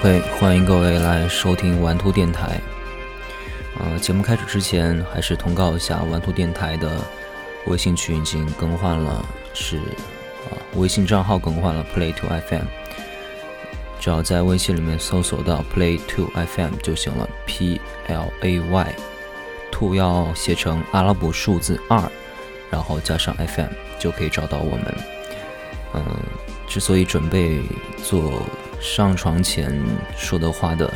OK，欢迎各位来收听玩兔电台。呃，节目开始之前，还是通告一下，玩兔电台的微信群已经更换了，是啊，微信账号更换了，Play Two FM。只要在微信里面搜索到 Play Two FM 就行了，P L A Y TO 要写成阿拉伯数字二，然后加上 FM 就可以找到我们。嗯，之所以准备做上床前说的话的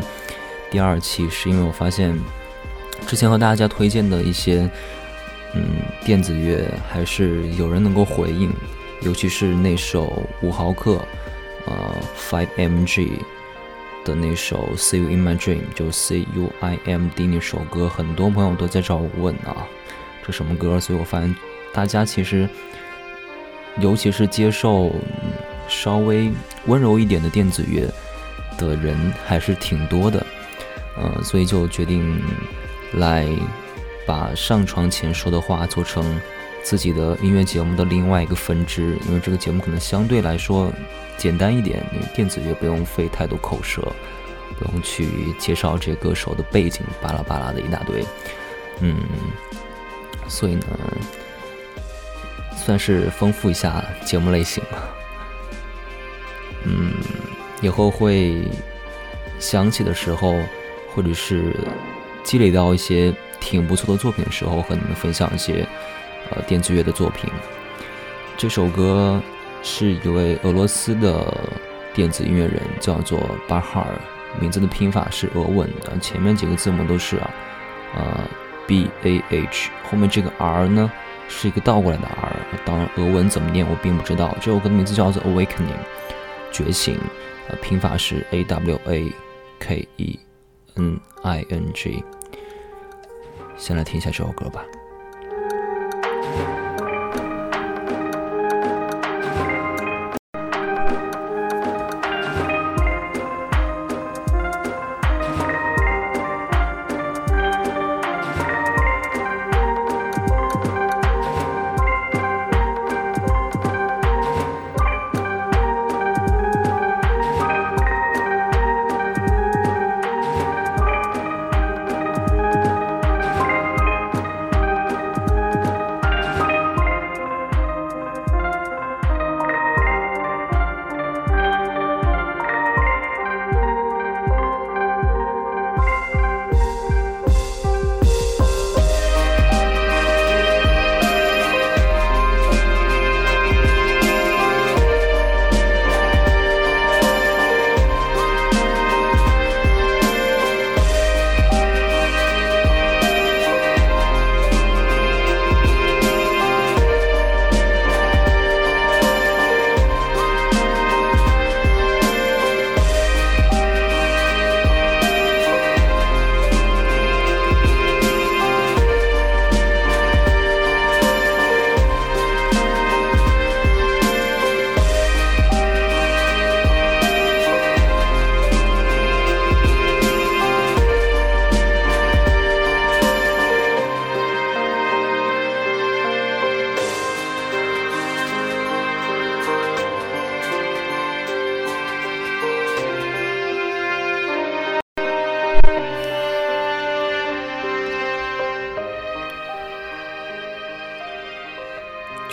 第二期，是因为我发现之前和大家推荐的一些嗯电子乐还是有人能够回应，尤其是那首五毫克。呃，Five MG 的那首《See You in My Dream》，就 C U I M D 那首歌，很多朋友都在找我问啊，这什么歌？所以我发现大家其实，尤其是接受稍微温柔一点的电子乐的人还是挺多的，呃，所以就决定来把上床前说的话做成自己的音乐节目的另外一个分支，因为这个节目可能相对来说。简单一点，因为电子乐不用费太多口舌，不用去介绍这歌手的背景，巴拉巴拉的一大堆。嗯，所以呢，算是丰富一下节目类型吧嗯，以后会想起的时候，或者是积累到一些挺不错的作品的时候，和你们分享一些呃电子乐的作品。这首歌。是一位俄罗斯的电子音乐人，叫做巴哈尔，名字的拼法是俄文的，前面几个字母都是啊，呃，B A H，后面这个 R 呢是一个倒过来的 R，当然俄文怎么念我并不知道。这首歌的名字叫做 Awakening，觉醒，呃，拼法是 A W A K E N I N G，先来听一下这首歌吧。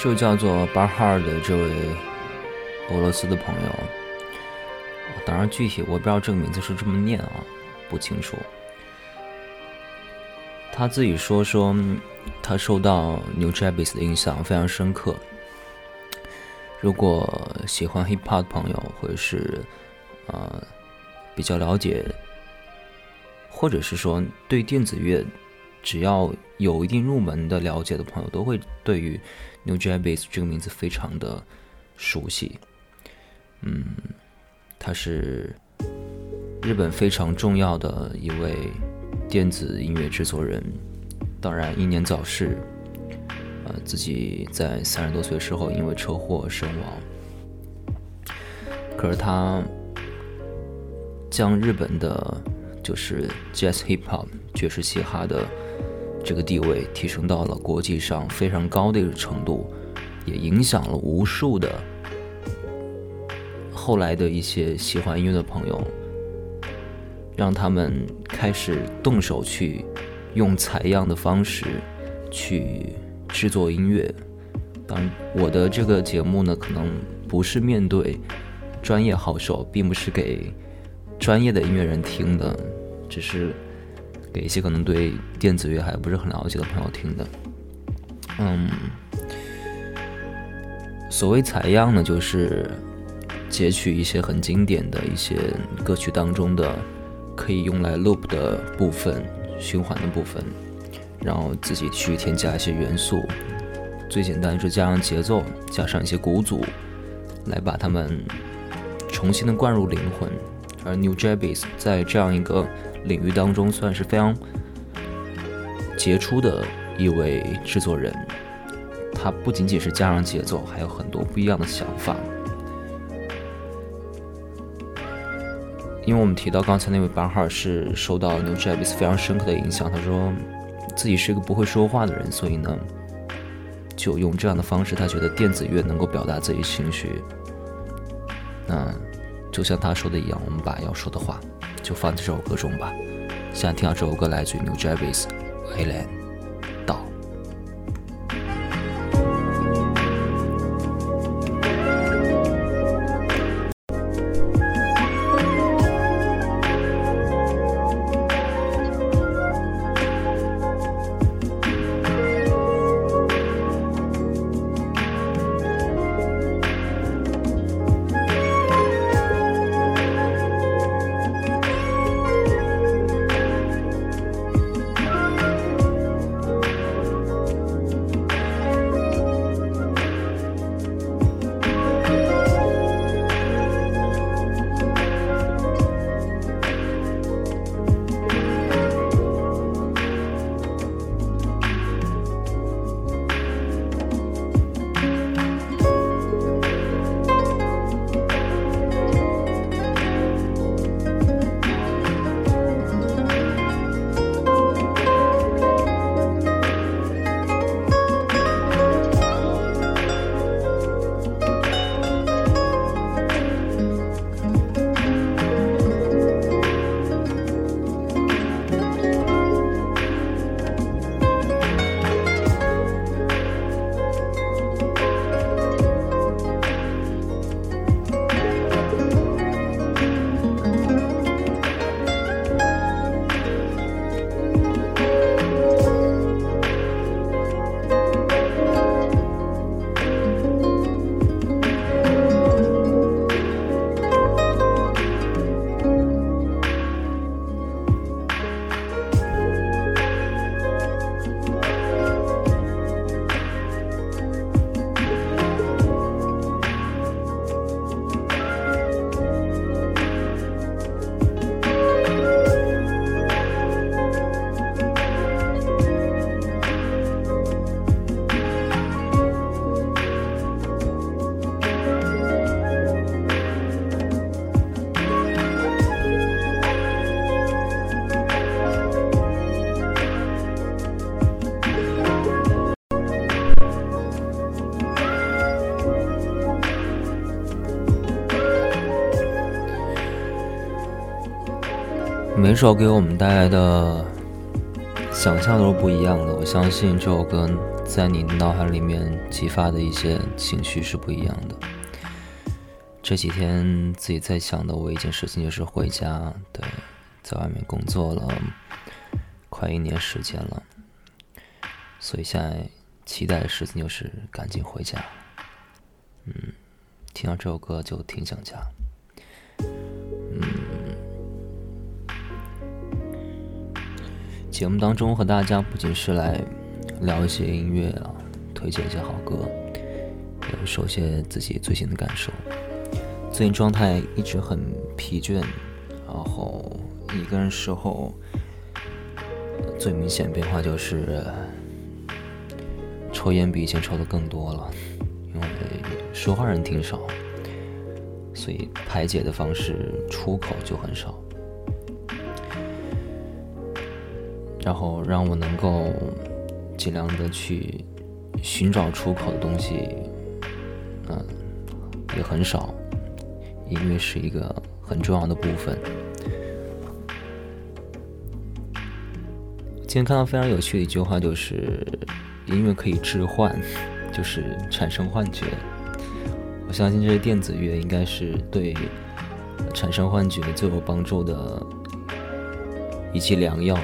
就叫做巴哈尔的这位俄罗斯的朋友，当然具体我不知道这个名字是这么念啊，不清楚。他自己说说，他受到 New Jabez 的影响非常深刻。如果喜欢 Hip Hop 的朋友，或者是呃比较了解，或者是说对电子乐只要有一定入门的了解的朋友，都会对于。New Jabez 这个名字非常的熟悉，嗯，他是日本非常重要的一位电子音乐制作人，当然英年早逝，呃，自己在三十多岁的时候因为车祸身亡。可是他将日本的，就是 Jazz Hip Hop 爵士嘻哈的。这个地位提升到了国际上非常高的一个程度，也影响了无数的后来的一些喜欢音乐的朋友，让他们开始动手去用采样的方式去制作音乐。当然，我的这个节目呢，可能不是面对专业好手，并不是给专业的音乐人听的，只是给一些可能对电子乐还不是很了解的朋友听的。嗯，所谓采样呢，就是截取一些很经典的一些歌曲当中的可以用来 loop 的部分、循环的部分，然后自己去添加一些元素。最简单是加上节奏，加上一些鼓组，来把它们重新的灌入灵魂。而 New Jabbies 在这样一个领域当中算是非常杰出的一位制作人。他不仅仅是加上节奏，还有很多不一样的想法。因为我们提到刚才那位班号是受到 New Javis 非常深刻的影响，他说自己是一个不会说话的人，所以呢，就用这样的方式，他觉得电子乐能够表达自己情绪。那就像他说的一样，我们把要说的话就放在这首歌中吧。想听到这首歌来自于 New Jabbies，《Alien》。首给我们带来的想象都是不一样的。我相信这首歌在你脑海里面激发的一些情绪是不一样的。这几天自己在想的我一件事情就是回家，对，在外面工作了快一年时间了，所以现在期待的事情就是赶紧回家。嗯，听到这首歌就挺想家。节目当中和大家不仅是来聊一些音乐啊，推荐一些好歌，也说些自己最近的感受。最近状态一直很疲倦，然后一个人时候最明显变化就是抽烟比以前抽的更多了，因为说话人挺少，所以排解的方式出口就很少。然后让我能够尽量的去寻找出口的东西，嗯，也很少。音乐是一个很重要的部分，今天看到非常有趣的一句话，就是音乐可以置换，就是产生幻觉。我相信这些电子乐应该是对产生幻觉最有帮助的一剂良药。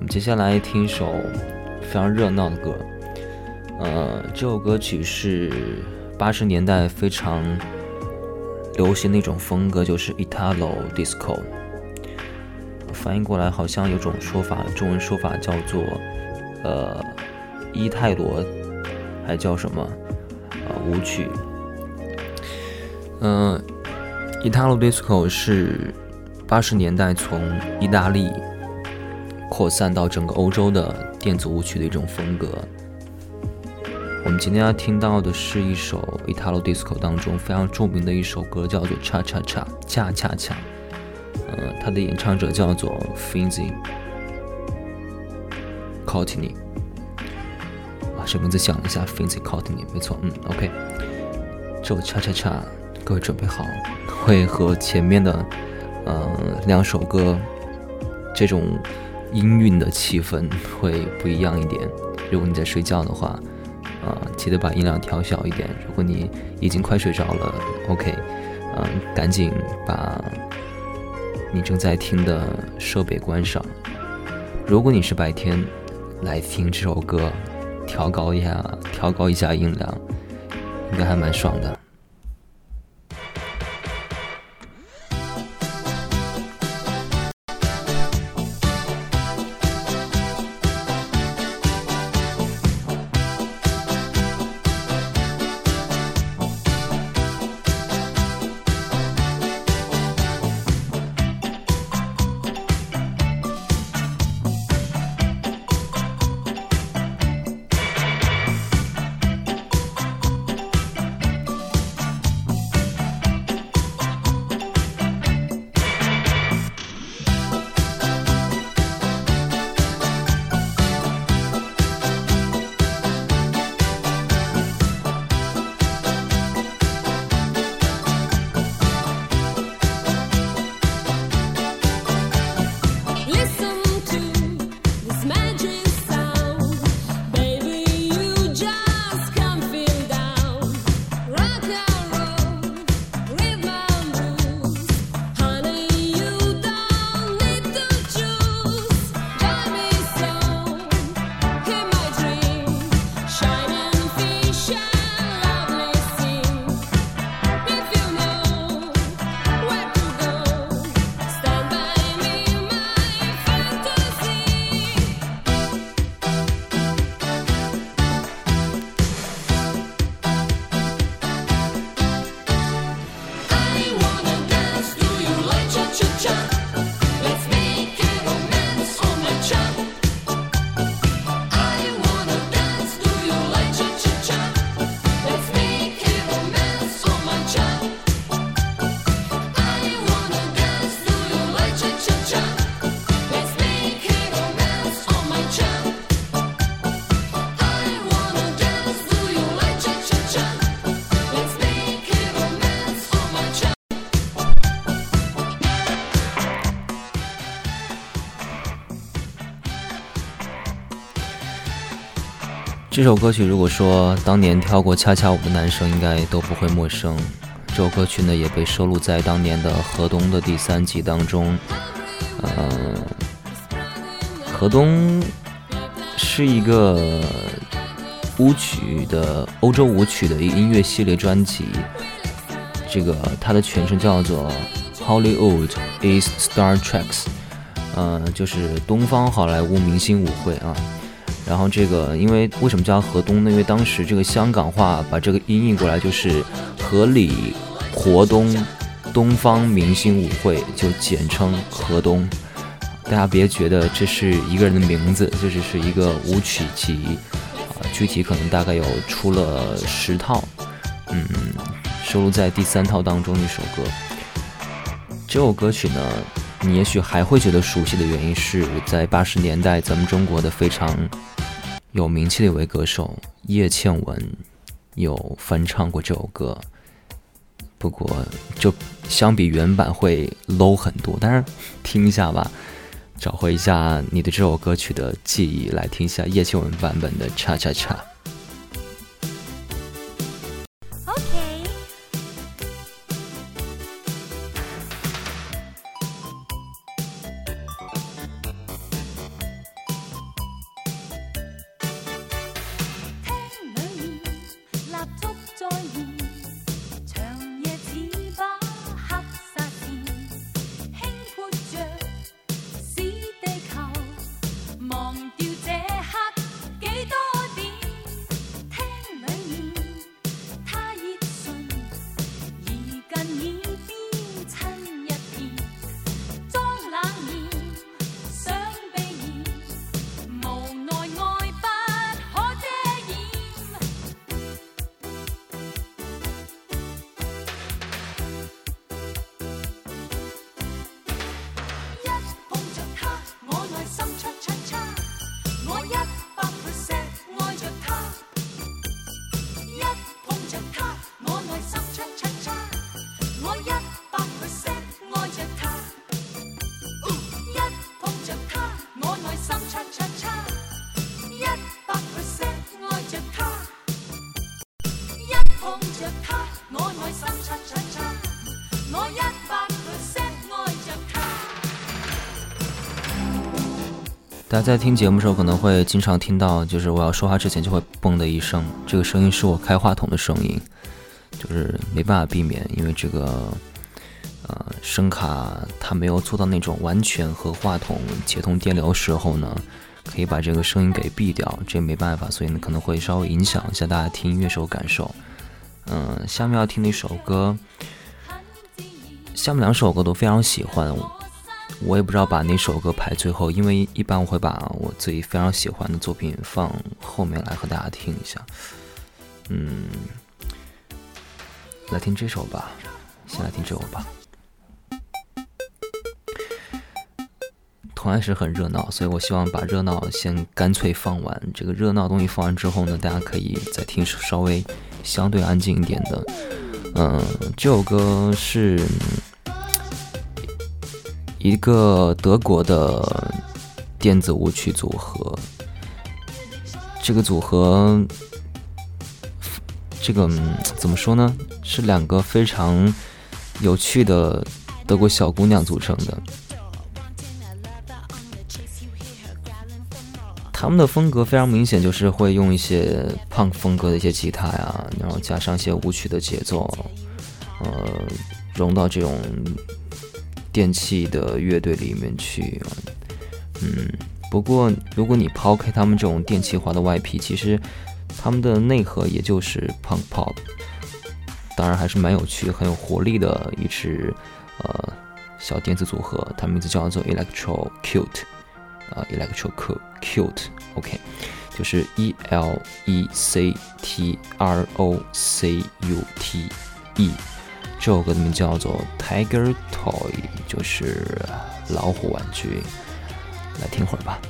我们接下来听一首非常热闹的歌，呃，这首歌曲是八十年代非常流行的一种风格，就是 Italo Disco。翻译过来好像有种说法，中文说法叫做呃伊泰罗，还叫什么呃舞曲。嗯，Italo Disco 是八十年代从意大利扩散到整个欧洲的电子舞曲的一种风格。我们今天要听到的是一首 Italo Disco 当中非常著名的一首歌，叫做《恰恰恰恰恰恰》。呃，它的演唱者叫做 Finzi Courtney。啊，这名字想了一下，Finzi Courtney，没错，嗯，OK。这首《恰恰恰》。各位准备好，会和前面的呃两首歌这种音韵的气氛会不一样一点。如果你在睡觉的话，啊，记得把音量调小一点。如果你已经快睡着了，OK，嗯，赶紧把你正在听的设备关上。如果你是白天来听这首歌，调高一下，调高一下音量，应该还蛮爽的。这首歌曲，如果说当年跳过恰恰舞的男生应该都不会陌生。这首歌曲呢，也被收录在当年的河东的第三季当中。嗯，河东是一个舞曲的欧洲舞曲的音乐系列专辑。这个它的全称叫做 Hollywood is Star Treks，嗯，就是东方好莱坞明星舞会啊。然后这个，因为为什么叫河东呢？因为当时这个香港话把这个音译过来就是“河里活东东方明星舞会”，就简称河东。大家别觉得这是一个人的名字，这只是一个舞曲集啊。具体可能大概有出了十套，嗯，收录在第三套当中的一首歌。这首歌曲呢，你也许还会觉得熟悉的原因是在八十年代咱们中国的非常。有名气的一位歌手叶倩文有翻唱过这首歌，不过就相比原版会 low 很多。但是听一下吧，找回一下你对这首歌曲的记忆，来听一下叶倩文版本的《叉叉叉》。大家在听节目的时候，可能会经常听到，就是我要说话之前就会嘣的一声，这个声音是我开话筒的声音，就是没办法避免，因为这个呃声卡它没有做到那种完全和话筒接通电流时候呢，可以把这个声音给闭掉，这没办法，所以呢可能会稍微影响一下大家听音乐时候感受。嗯，下面要听的一首歌，下面两首歌都非常喜欢。我也不知道把哪首歌排最后，因为一般我会把我自己非常喜欢的作品放后面来和大家听一下。嗯，来听这首吧，先来听这首吧。同样是很热闹，所以我希望把热闹先干脆放完。这个热闹东西放完之后呢，大家可以再听稍微相对安静一点的。嗯，这首歌是。一个德国的电子舞曲组合，这个组合，这个怎么说呢？是两个非常有趣的德国小姑娘组成的。他们的风格非常明显，就是会用一些 punk 风格的一些吉他呀，然后加上一些舞曲的节奏，呃，融到这种。电器的乐队里面去，嗯，不过如果你抛开他们这种电气化的外皮，其实他们的内核也就是 punk pop，当然还是蛮有趣、很有活力的一支呃小电子组合，它名字叫做 Electro Cute，啊，Electro Cute，OK，就是 E L E C T R O C U T E。这首歌的名叫做《Tiger Toy》，就是老虎玩具。来听会儿吧。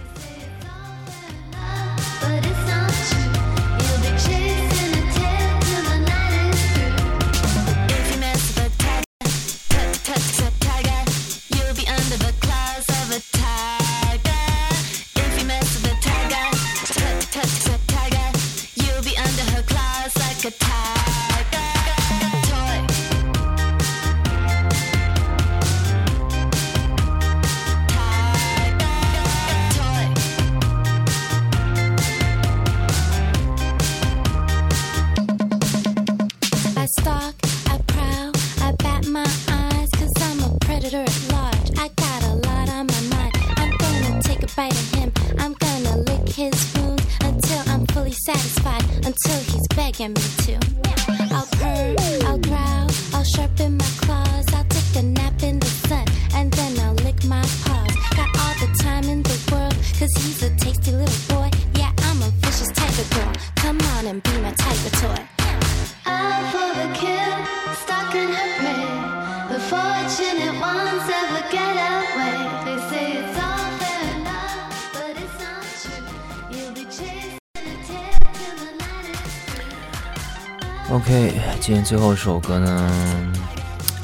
OK，今天最后一首歌呢，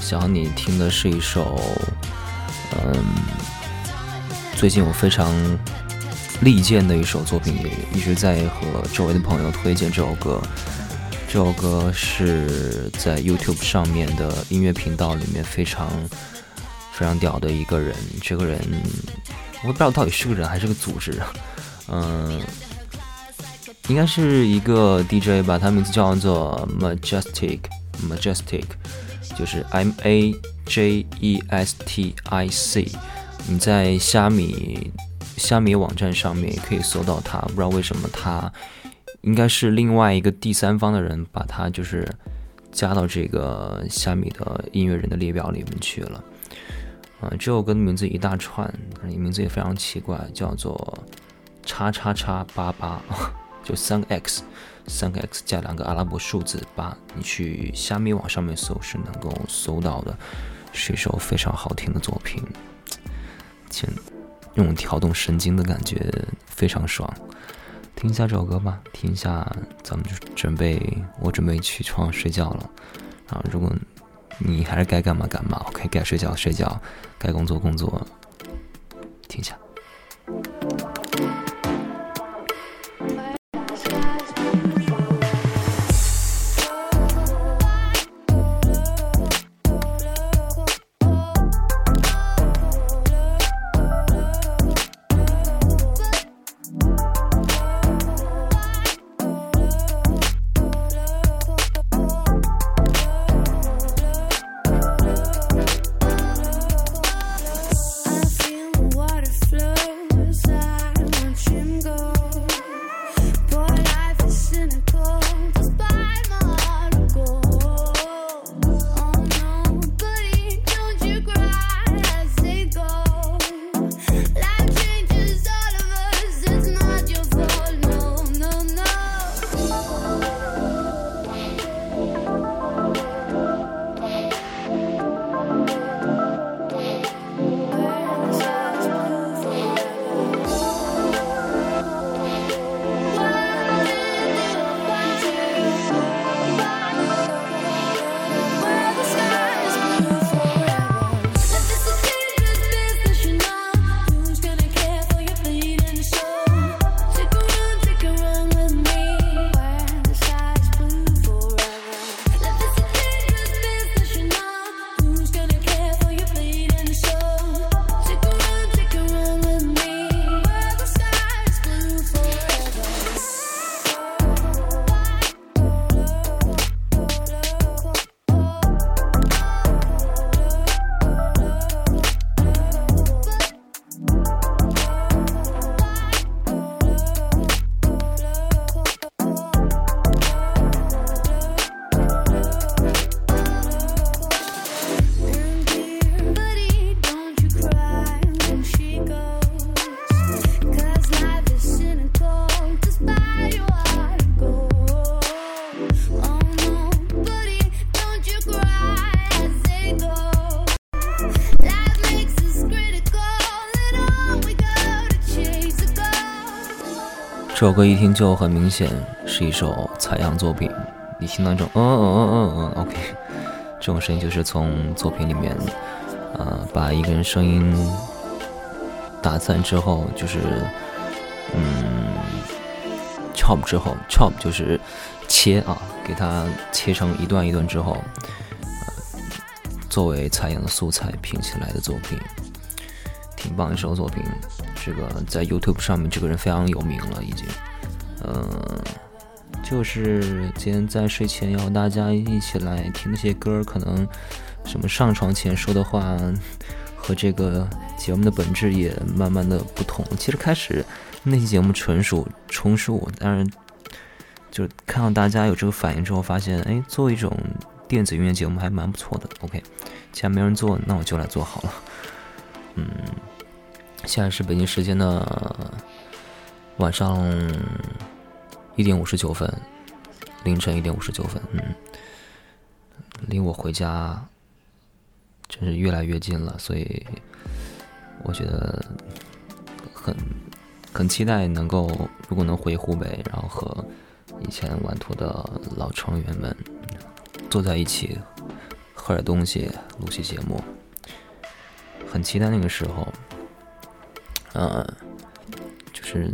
想你听的是一首，嗯，最近我非常力荐的一首作品，也一直在和周围的朋友推荐这首歌。这首歌是在 YouTube 上面的音乐频道里面非常非常屌的一个人。这个人我不知道到底是个人还是个组织，嗯，应该是一个 DJ 吧，他名字叫做 Majestic，Majestic，就是 M A J E S T I C。你在虾米虾米网站上面也可以搜到他，不知道为什么他应该是另外一个第三方的人把他就是加到这个虾米的音乐人的列表里面去了。啊，这首歌的名字一大串，名字也非常奇怪，叫做叉叉叉八八，就三个 X，三个 X 加两个阿拉伯数字八，你去虾米网上面搜是能够搜到的，是一首非常好听的作品。那种调动神经的感觉非常爽，听一下这首歌吧，听一下，咱们就准备，我准备起床睡觉了。啊，如果你还是该干嘛干嘛，OK，该睡觉睡觉，该工作工作，听一下。这首歌一听就很明显是一首采样作品，你听到那种嗯嗯嗯嗯嗯，OK，这种声音就是从作品里面，呃，把一个人声音打散之后，就是嗯，chop 之后，chop 就是切啊，给它切成一段一段之后，作为采样的素材拼起来的作品，挺棒一首作品。这个在 YouTube 上面，这个人非常有名了，已经。嗯，就是今天在睡前要和大家一起来听那些歌，可能什么上床前说的话，和这个节目的本质也慢慢的不同。其实开始那期节目纯属充数，但是就看到大家有这个反应之后，发现哎，做一种电子音乐节目还蛮不错的。OK，既然没人做，那我就来做好了。嗯。现在是北京时间的晚上一点五十九分，凌晨一点五十九分，嗯，离我回家真是越来越近了，所以我觉得很很期待能够，如果能回湖北，然后和以前玩图的老成员们坐在一起，喝点东西，录期节目，很期待那个时候。呃，就是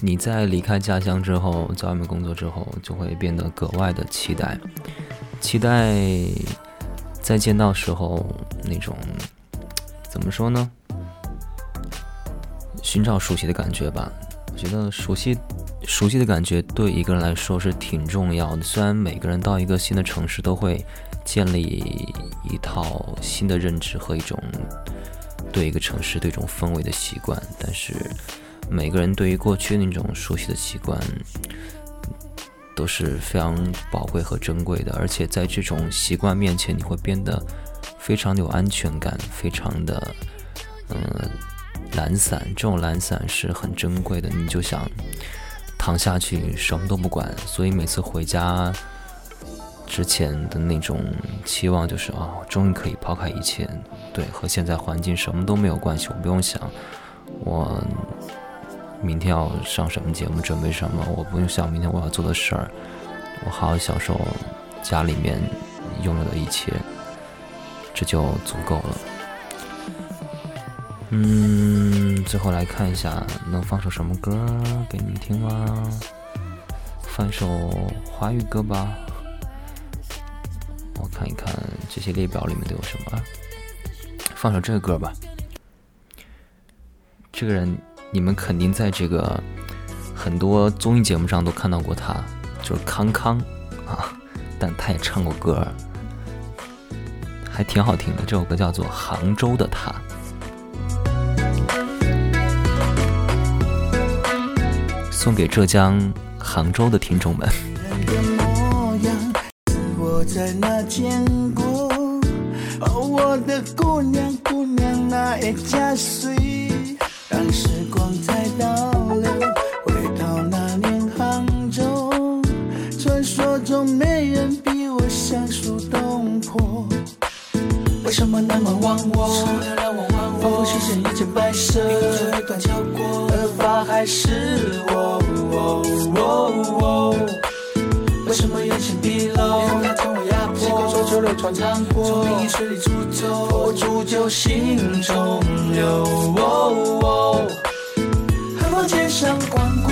你在离开家乡之后，在外面工作之后，就会变得格外的期待，期待再见到时候那种怎么说呢？寻找熟悉的感觉吧。我觉得熟悉。熟悉的感觉对一个人来说是挺重要的。虽然每个人到一个新的城市都会建立一套新的认知和一种对一个城市、对一种氛围的习惯，但是每个人对于过去那种熟悉的习惯都是非常宝贵和珍贵的。而且在这种习惯面前，你会变得非常的有安全感，非常的嗯懒散。这种懒散是很珍贵的。你就想。躺下去什么都不管，所以每次回家之前的那种期望就是啊，终于可以抛开一切，对，和现在环境什么都没有关系，我不用想我明天要上什么节目，准备什么，我不用想明天我要做的事儿，我好好享受家里面拥有的一切，这就足够了。嗯，最后来看一下，能放首什么歌给你们听吗？放一首华语歌吧。我看一看这些列表里面都有什么。放首这个歌吧。这个人，你们肯定在这个很多综艺节目上都看到过他，就是康康啊。但他也唱过歌，还挺好听的。这首歌叫做《杭州的他》。送给浙江杭州的听众们。在那见过？哦，我的姑娘，姑娘那一家水，让时光再倒流，回到那年杭州。传说中没人比我相熟动魄，为什么那么忘我？仿佛视线一件白色，断桥过，而发还是我。为什么眼前疲劳？他将我压迫，几口浊酒流传残破，从命运水里煮走，我煮酒心中留。何方街上观光？何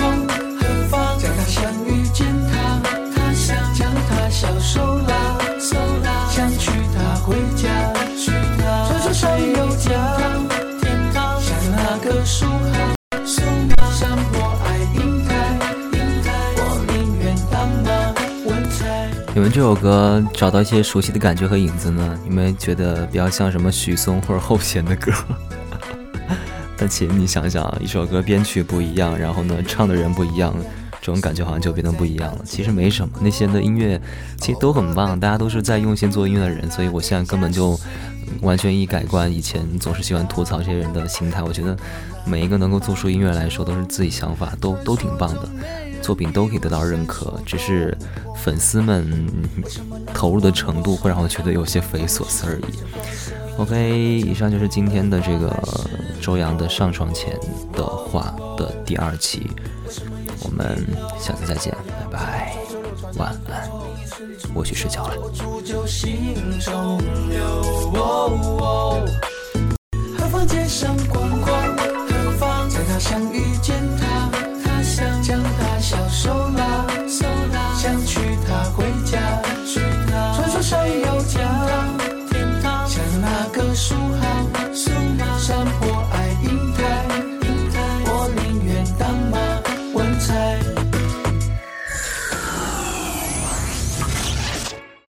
你们这首歌找到一些熟悉的感觉和影子呢？你们觉得比较像什么许嵩或者后弦的歌？但其实你想想，一首歌编曲不一样，然后呢唱的人不一样，这种感觉好像就变得不一样了。其实没什么，那些的音乐其实都很棒，大家都是在用心做音乐的人，所以我现在根本就。完全一改观，以前总是喜欢吐槽这些人的心态。我觉得每一个能够做出音乐来说，都是自己想法，都都挺棒的，作品都可以得到认可。只是粉丝们投入的程度会让我觉得有些匪夷所思而已。OK，以上就是今天的这个周洋的上床前的话的第二期，我们下次再见，拜拜，晚安。我去睡觉了。街上观光？何方在他乡遇见他？